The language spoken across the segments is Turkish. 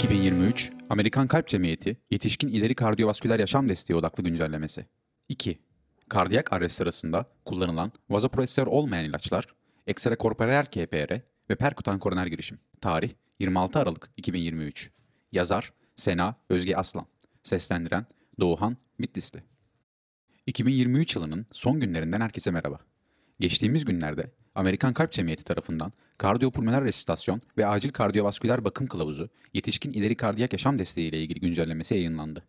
2023 Amerikan Kalp Cemiyeti Yetişkin İleri Kardiyovasküler Yaşam Desteği Odaklı Güncellemesi 2. Kardiyak arrest sırasında kullanılan vazopresör olmayan ilaçlar, ekstrakorporeal KPR ve perkutan koroner girişim. Tarih 26 Aralık 2023. Yazar Sena Özge Aslan. Seslendiren Doğuhan Bitlisli. 2023 yılının son günlerinden herkese merhaba. Geçtiğimiz günlerde Amerikan Kalp Cemiyeti tarafından kardiyopulmoner resistasyon ve acil kardiyovasküler bakım kılavuzu yetişkin ileri kardiyak yaşam desteği ile ilgili güncellemesi yayınlandı.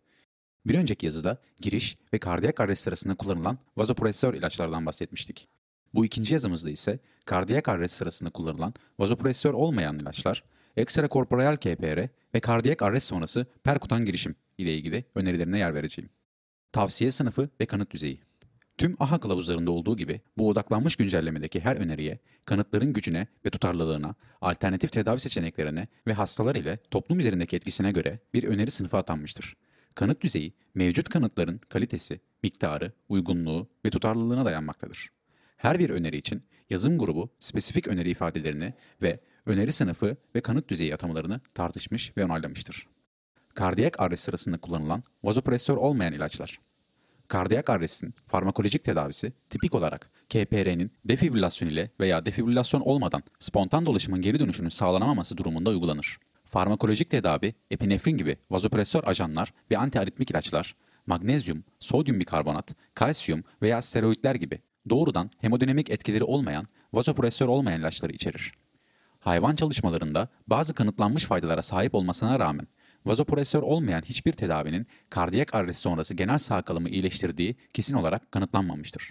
Bir önceki yazıda giriş ve kardiyak arrest sırasında kullanılan vazopresör ilaçlardan bahsetmiştik. Bu ikinci yazımızda ise kardiyak arrest sırasında kullanılan vazopresör olmayan ilaçlar, ekstrakorporeal KPR ve kardiyak arrest sonrası perkutan girişim ile ilgili önerilerine yer vereceğim. Tavsiye sınıfı ve kanıt düzeyi. Tüm AHA kılavuzlarında olduğu gibi bu odaklanmış güncellemedeki her öneriye, kanıtların gücüne ve tutarlılığına, alternatif tedavi seçeneklerine ve hastalar ile toplum üzerindeki etkisine göre bir öneri sınıfı atanmıştır. Kanıt düzeyi, mevcut kanıtların kalitesi, miktarı, uygunluğu ve tutarlılığına dayanmaktadır. Her bir öneri için yazım grubu spesifik öneri ifadelerini ve öneri sınıfı ve kanıt düzeyi atamalarını tartışmış ve onaylamıştır. Kardiyak arrest sırasında kullanılan vazopresör olmayan ilaçlar. Kardiyak arrestin farmakolojik tedavisi tipik olarak KPR'nin defibrilasyon ile veya defibrilasyon olmadan spontan dolaşımın geri dönüşünün sağlanamaması durumunda uygulanır. Farmakolojik tedavi, epinefrin gibi vazopresör ajanlar ve antiaritmik ilaçlar, magnezyum, sodyum bikarbonat, kalsiyum veya steroidler gibi doğrudan hemodinamik etkileri olmayan vazopresör olmayan ilaçları içerir. Hayvan çalışmalarında bazı kanıtlanmış faydalara sahip olmasına rağmen vazopresör olmayan hiçbir tedavinin kardiyak arrest sonrası genel sağ kalımı iyileştirdiği kesin olarak kanıtlanmamıştır.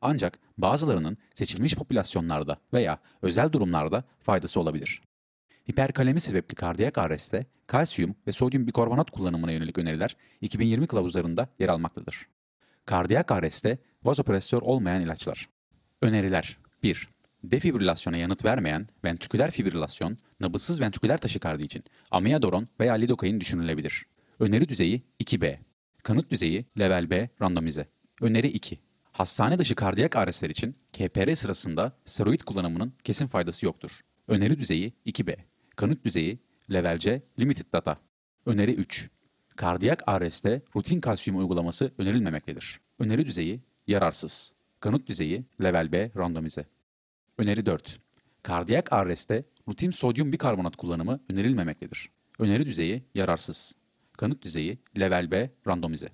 Ancak bazılarının seçilmiş popülasyonlarda veya özel durumlarda faydası olabilir. Hiperkalemi sebepli kardiyak arrestte kalsiyum ve sodyum bikarbonat kullanımına yönelik öneriler 2020 kılavuzlarında yer almaktadır. Kardiyak arrestte vazopresör olmayan ilaçlar. Öneriler 1. Defibrilasyona yanıt vermeyen ventriküler fibrilasyon, nabızsız ventriküler taşikardi için amiyadoron veya lidokain düşünülebilir. Öneri düzeyi 2B. Kanıt düzeyi level B randomize. Öneri 2. Hastane dışı kardiyak arrestler için KPR sırasında steroid kullanımının kesin faydası yoktur. Öneri düzeyi 2B. Kanıt düzeyi level C limited data. Öneri 3. Kardiyak arrestte rutin kalsiyum uygulaması önerilmemektedir. Öneri düzeyi yararsız. Kanıt düzeyi level B randomize. Öneri 4. Kardiyak arrestte rutin sodyum bikarbonat kullanımı önerilmemektedir. Öneri düzeyi yararsız. Kanıt düzeyi level B randomize.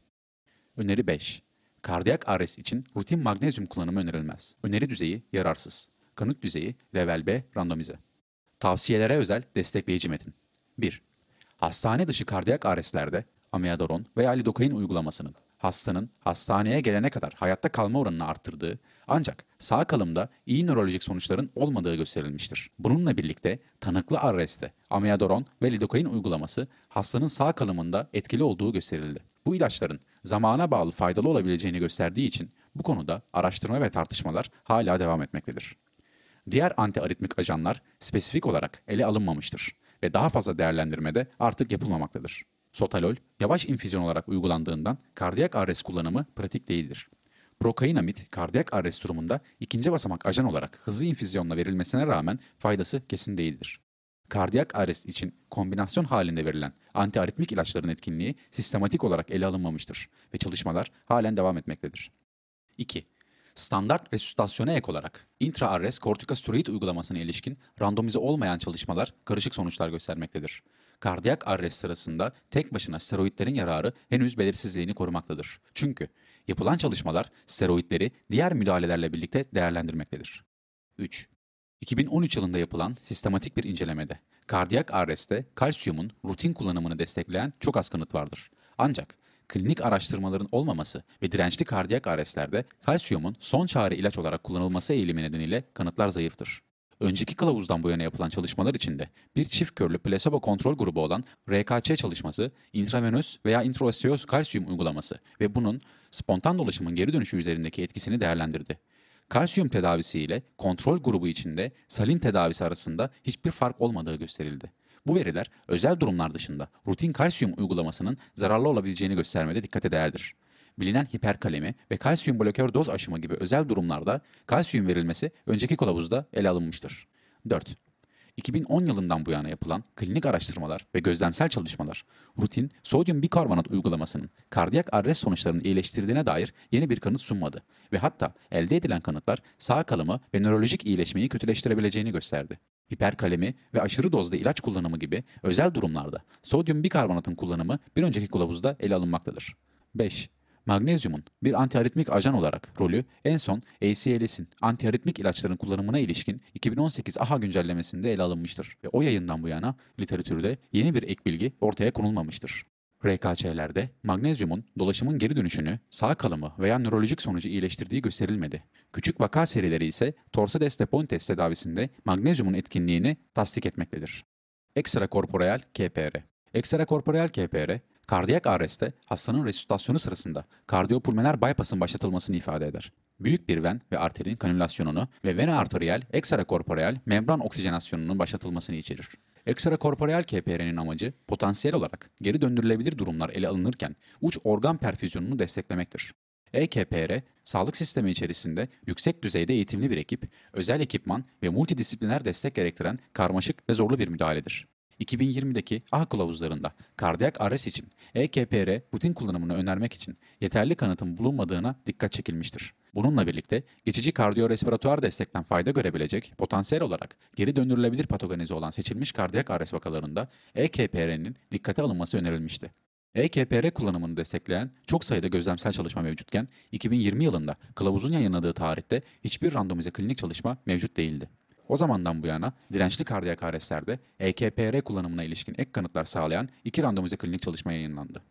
Öneri 5. Kardiyak arrest için rutin magnezyum kullanımı önerilmez. Öneri düzeyi yararsız. Kanıt düzeyi level B randomize. Tavsiyelere özel destekleyici metin. 1. Hastane dışı kardiyak arrestlerde amiyadoron veya lidokain uygulamasının hastanın hastaneye gelene kadar hayatta kalma oranını arttırdığı ancak sağ kalımda iyi nörolojik sonuçların olmadığı gösterilmiştir. Bununla birlikte tanıklı arreste amiyadoron ve lidokain uygulaması hastanın sağ kalımında etkili olduğu gösterildi. Bu ilaçların zamana bağlı faydalı olabileceğini gösterdiği için bu konuda araştırma ve tartışmalar hala devam etmektedir. Diğer antiaritmik ajanlar spesifik olarak ele alınmamıştır ve daha fazla değerlendirmede artık yapılmamaktadır. Sotalol, yavaş infüzyon olarak uygulandığından kardiyak arrest kullanımı pratik değildir. Prokainamit, kardiyak arrest durumunda ikinci basamak ajan olarak hızlı infüzyonla verilmesine rağmen faydası kesin değildir. Kardiyak arrest için kombinasyon halinde verilen antiaritmik ilaçların etkinliği sistematik olarak ele alınmamıştır ve çalışmalar halen devam etmektedir. 2. Standart resüsitasyona ek olarak intra-arrest kortikosteroid uygulamasına ilişkin randomize olmayan çalışmalar karışık sonuçlar göstermektedir. Kardiyak arrest sırasında tek başına steroidlerin yararı henüz belirsizliğini korumaktadır. Çünkü yapılan çalışmalar steroidleri diğer müdahalelerle birlikte değerlendirmektedir. 3. 2013 yılında yapılan sistematik bir incelemede kardiyak arrestte kalsiyumun rutin kullanımını destekleyen çok az kanıt vardır. Ancak klinik araştırmaların olmaması ve dirençli kardiyak arrestlerde kalsiyumun son çare ilaç olarak kullanılması eğilimi nedeniyle kanıtlar zayıftır. Önceki kılavuzdan bu yana yapılan çalışmalar içinde bir çift körlü plasebo kontrol grubu olan RKC çalışması, intravenöz veya intraoseöz kalsiyum uygulaması ve bunun spontan dolaşımın geri dönüşü üzerindeki etkisini değerlendirdi. Kalsiyum tedavisi ile kontrol grubu içinde salin tedavisi arasında hiçbir fark olmadığı gösterildi. Bu veriler özel durumlar dışında rutin kalsiyum uygulamasının zararlı olabileceğini göstermede dikkate değerdir. Bilinen hiperkalemi ve kalsiyum blokör doz aşımı gibi özel durumlarda kalsiyum verilmesi önceki kılavuzda ele alınmıştır. 4. 2010 yılından bu yana yapılan klinik araştırmalar ve gözlemsel çalışmalar, rutin sodyum bikarbonat uygulamasının kardiyak arrest sonuçlarını iyileştirdiğine dair yeni bir kanıt sunmadı ve hatta elde edilen kanıtlar sağ kalımı ve nörolojik iyileşmeyi kötüleştirebileceğini gösterdi. Hiperkalemi ve aşırı dozda ilaç kullanımı gibi özel durumlarda sodyum bikarbonatın kullanımı bir önceki kılavuzda ele alınmaktadır. 5. Magnezyumun bir antiaritmik ajan olarak rolü en son ACLS'in antiaritmik ilaçların kullanımına ilişkin 2018 AHA güncellemesinde ele alınmıştır ve o yayından bu yana literatürde yeni bir ek bilgi ortaya konulmamıştır. RKÇ'lerde magnezyumun dolaşımın geri dönüşünü, sağ kalımı veya nörolojik sonucu iyileştirdiği gösterilmedi. Küçük vaka serileri ise Torsades de Pontes tedavisinde magnezyumun etkinliğini tasdik etmektedir. Ekstrakorporeal KPR Ekstrakorporeal KPR, kardiyak arreste hastanın resüsitasyonu sırasında kardiyopulmoner bypassın başlatılmasını ifade eder. Büyük bir ven ve arterin kanülasyonunu ve vena arteriyel ekstrakorporeal membran oksijenasyonunun başlatılmasını içerir. Ekstrakorporeal KPR'nin amacı potansiyel olarak geri döndürülebilir durumlar ele alınırken uç organ perfüzyonunu desteklemektir. EKPR, sağlık sistemi içerisinde yüksek düzeyde eğitimli bir ekip, özel ekipman ve multidisipliner destek gerektiren karmaşık ve zorlu bir müdahaledir. 2020'deki AH kılavuzlarında kardiyak arrest için EKPR rutin kullanımını önermek için yeterli kanıtın bulunmadığına dikkat çekilmiştir. Bununla birlikte geçici kardiyorespiratuar destekten fayda görebilecek potansiyel olarak geri döndürülebilir patogenize olan seçilmiş kardiyak arrest vakalarında EKPR'nin dikkate alınması önerilmişti. EKPR kullanımını destekleyen çok sayıda gözlemsel çalışma mevcutken 2020 yılında kılavuzun yayınladığı tarihte hiçbir randomize klinik çalışma mevcut değildi. O zamandan bu yana dirençli kardiyak arrestlerde EKPR kullanımına ilişkin ek kanıtlar sağlayan iki randomize klinik çalışma yayınlandı.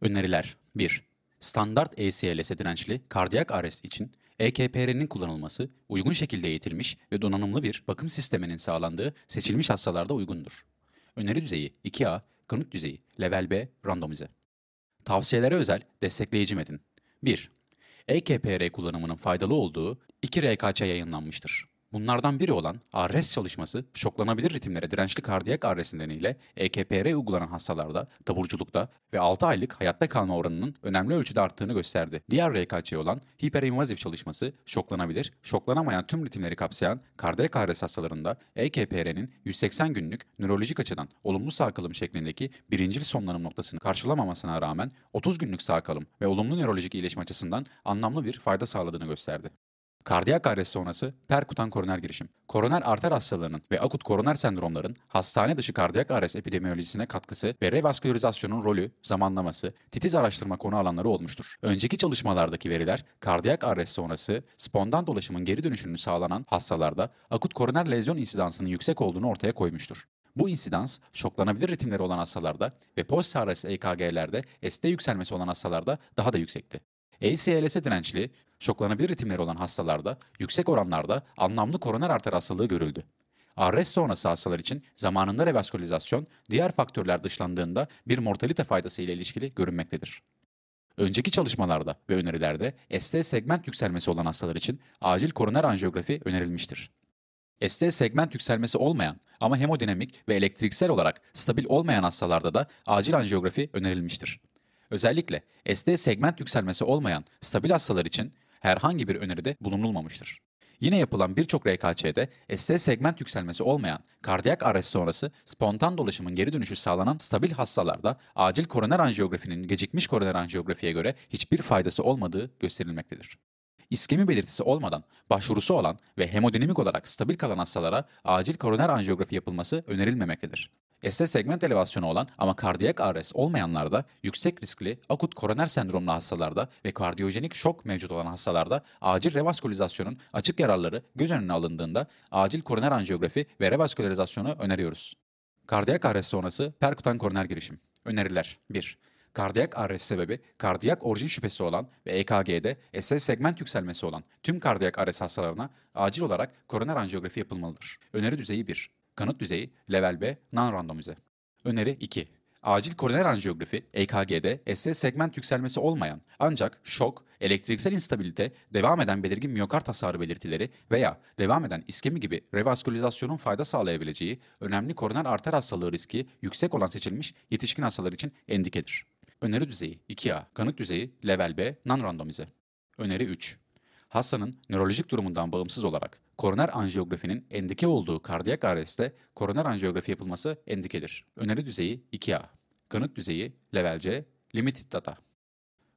Öneriler 1. Standart ACLS'e dirençli kardiyak arrest için EKPR'nin kullanılması uygun şekilde eğitilmiş ve donanımlı bir bakım sisteminin sağlandığı seçilmiş hastalarda uygundur. Öneri düzeyi 2A, kanıt düzeyi level B randomize. Tavsiyelere özel destekleyici metin. 1. EKPR kullanımının faydalı olduğu 2 RKÇ yayınlanmıştır. Bunlardan biri olan ARRES çalışması, şoklanabilir ritimlere dirençli kardiyak arrest nedeniyle EKPR uygulanan hastalarda taburculukta ve 6 aylık hayatta kalma oranının önemli ölçüde arttığını gösterdi. Diğer RKÇ olan hiperinvazif çalışması, şoklanabilir, şoklanamayan tüm ritimleri kapsayan kardiyak arrest hastalarında EKPR'nin 180 günlük nörolojik açıdan olumlu sağ kalım şeklindeki birincil sonlanım noktasını karşılamamasına rağmen 30 günlük sağ kalım ve olumlu nörolojik iyileşme açısından anlamlı bir fayda sağladığını gösterdi. Kardiyak arrest sonrası perkutan koroner girişim. Koroner arter hastalarının ve akut koroner sendromların hastane dışı kardiyak arrest epidemiyolojisine katkısı ve revaskülarizasyonun rolü, zamanlaması, titiz araştırma konu alanları olmuştur. Önceki çalışmalardaki veriler kardiyak arrest sonrası spondan dolaşımın geri dönüşünü sağlanan hastalarda akut koroner lezyon insidansının yüksek olduğunu ortaya koymuştur. Bu insidans şoklanabilir ritimleri olan hastalarda ve post arrest EKG'lerde ST yükselmesi olan hastalarda daha da yüksekti. ACLS'e dirençli, şoklanabilir ritimleri olan hastalarda yüksek oranlarda anlamlı koroner arter hastalığı görüldü. Arrest sonrası hastalar için zamanında revaskülizasyon diğer faktörler dışlandığında bir mortalite faydası ile ilişkili görünmektedir. Önceki çalışmalarda ve önerilerde ST segment yükselmesi olan hastalar için acil koroner anjiyografi önerilmiştir. ST segment yükselmesi olmayan ama hemodinamik ve elektriksel olarak stabil olmayan hastalarda da acil anjiyografi önerilmiştir. Özellikle ST segment yükselmesi olmayan stabil hastalar için herhangi bir öneride bulunulmamıştır. Yine yapılan birçok RKÇ'de ST segment yükselmesi olmayan kardiyak arrest sonrası spontan dolaşımın geri dönüşü sağlanan stabil hastalarda acil koroner anjiyografinin gecikmiş koroner anjiyografiye göre hiçbir faydası olmadığı gösterilmektedir. İskemi belirtisi olmadan başvurusu olan ve hemodinamik olarak stabil kalan hastalara acil koroner anjiyografi yapılması önerilmemektedir. ST segment elevasyonu olan ama kardiyak arrest olmayanlarda, yüksek riskli akut koroner sendromlu hastalarda ve kardiyojenik şok mevcut olan hastalarda acil revaskülizasyonun açık yararları göz önüne alındığında acil koroner anjiyografi ve revaskülarizasyonu öneriyoruz. Kardiyak arrest sonrası perkutan koroner girişim. Öneriler 1. Kardiyak arrest sebebi kardiyak orijin şüphesi olan ve EKG'de SS segment yükselmesi olan tüm kardiyak arrest hastalarına acil olarak koroner anjiyografi yapılmalıdır. Öneri düzeyi 1. Kanıt düzeyi level B non-randomize. Öneri 2. Acil koroner anjiyografi, EKG'de SS segment yükselmesi olmayan ancak şok, elektriksel instabilite, devam eden belirgin miyokard hasarı belirtileri veya devam eden iskemi gibi revaskülizasyonun fayda sağlayabileceği önemli koroner arter hastalığı riski yüksek olan seçilmiş yetişkin hastalar için endikedir. Öneri düzeyi 2A, kanıt düzeyi level B, non-randomize. Öneri 3. Hastanın nörolojik durumundan bağımsız olarak koroner anjiyografinin endike olduğu kardiyak arreste koroner anjiyografi yapılması endikedir. Öneri düzeyi 2A. Kanıt düzeyi level C, limited data.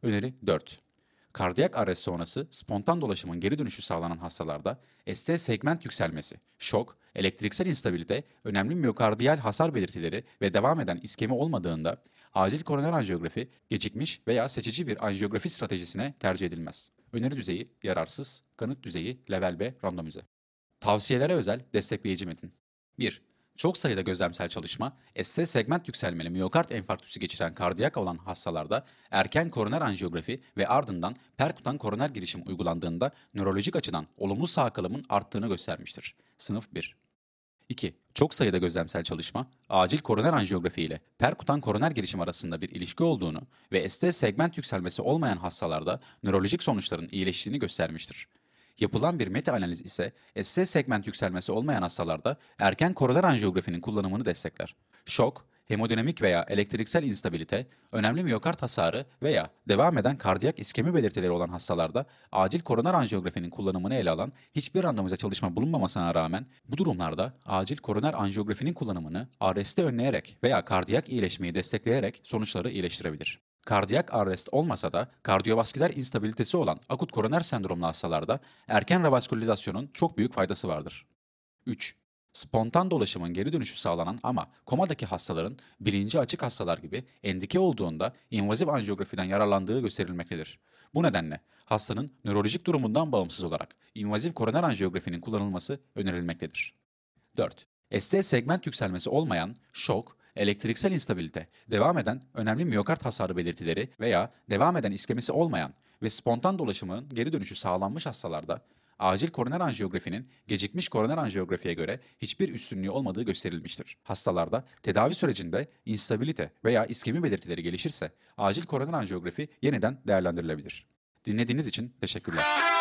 Öneri 4. Kardiyak arrest sonrası spontan dolaşımın geri dönüşü sağlanan hastalarda ST segment yükselmesi, şok, elektriksel instabilite, önemli miyokardiyal hasar belirtileri ve devam eden iskemi olmadığında acil koroner anjiyografi gecikmiş veya seçici bir anjiyografi stratejisine tercih edilmez. Öneri düzeyi yararsız, kanıt düzeyi level B randomize. Tavsiyelere özel destekleyici metin. 1. Çok sayıda gözlemsel çalışma, ST segment yükselmeli miyokard enfarktüsü geçiren kardiyak olan hastalarda erken koroner anjiyografi ve ardından perkutan koroner girişim uygulandığında nörolojik açıdan olumlu sağ kalımın arttığını göstermiştir. Sınıf 1. 2. Çok sayıda gözlemsel çalışma, acil koroner anjiyografi ile perkutan koroner girişim arasında bir ilişki olduğunu ve ST segment yükselmesi olmayan hastalarda nörolojik sonuçların iyileştiğini göstermiştir. Yapılan bir meta analiz ise ST segment yükselmesi olmayan hastalarda erken koroner anjiyografinin kullanımını destekler. Şok, hemodinamik veya elektriksel instabilite, önemli miyokard hasarı veya devam eden kardiyak iskemi belirtileri olan hastalarda acil koroner anjiyografinin kullanımını ele alan hiçbir randomize çalışma bulunmamasına rağmen bu durumlarda acil koroner anjiyografinin kullanımını arresti önleyerek veya kardiyak iyileşmeyi destekleyerek sonuçları iyileştirebilir. Kardiyak arrest olmasa da kardiyovasküler instabilitesi olan akut koroner sendromlu hastalarda erken revaskülizasyonun çok büyük faydası vardır. 3. Spontan dolaşımın geri dönüşü sağlanan ama komadaki hastaların bilinci açık hastalar gibi endike olduğunda invaziv anjiyografiden yararlandığı gösterilmektedir. Bu nedenle hastanın nörolojik durumundan bağımsız olarak invaziv koroner anjiyografinin kullanılması önerilmektedir. 4. ST segment yükselmesi olmayan şok, elektriksel instabilite, devam eden önemli miyokard hasarı belirtileri veya devam eden iskemisi olmayan ve spontan dolaşımın geri dönüşü sağlanmış hastalarda acil koroner anjiyografinin gecikmiş koroner anjiyografiye göre hiçbir üstünlüğü olmadığı gösterilmiştir. Hastalarda tedavi sürecinde instabilite veya iskemi belirtileri gelişirse acil koroner anjiyografi yeniden değerlendirilebilir. Dinlediğiniz için teşekkürler.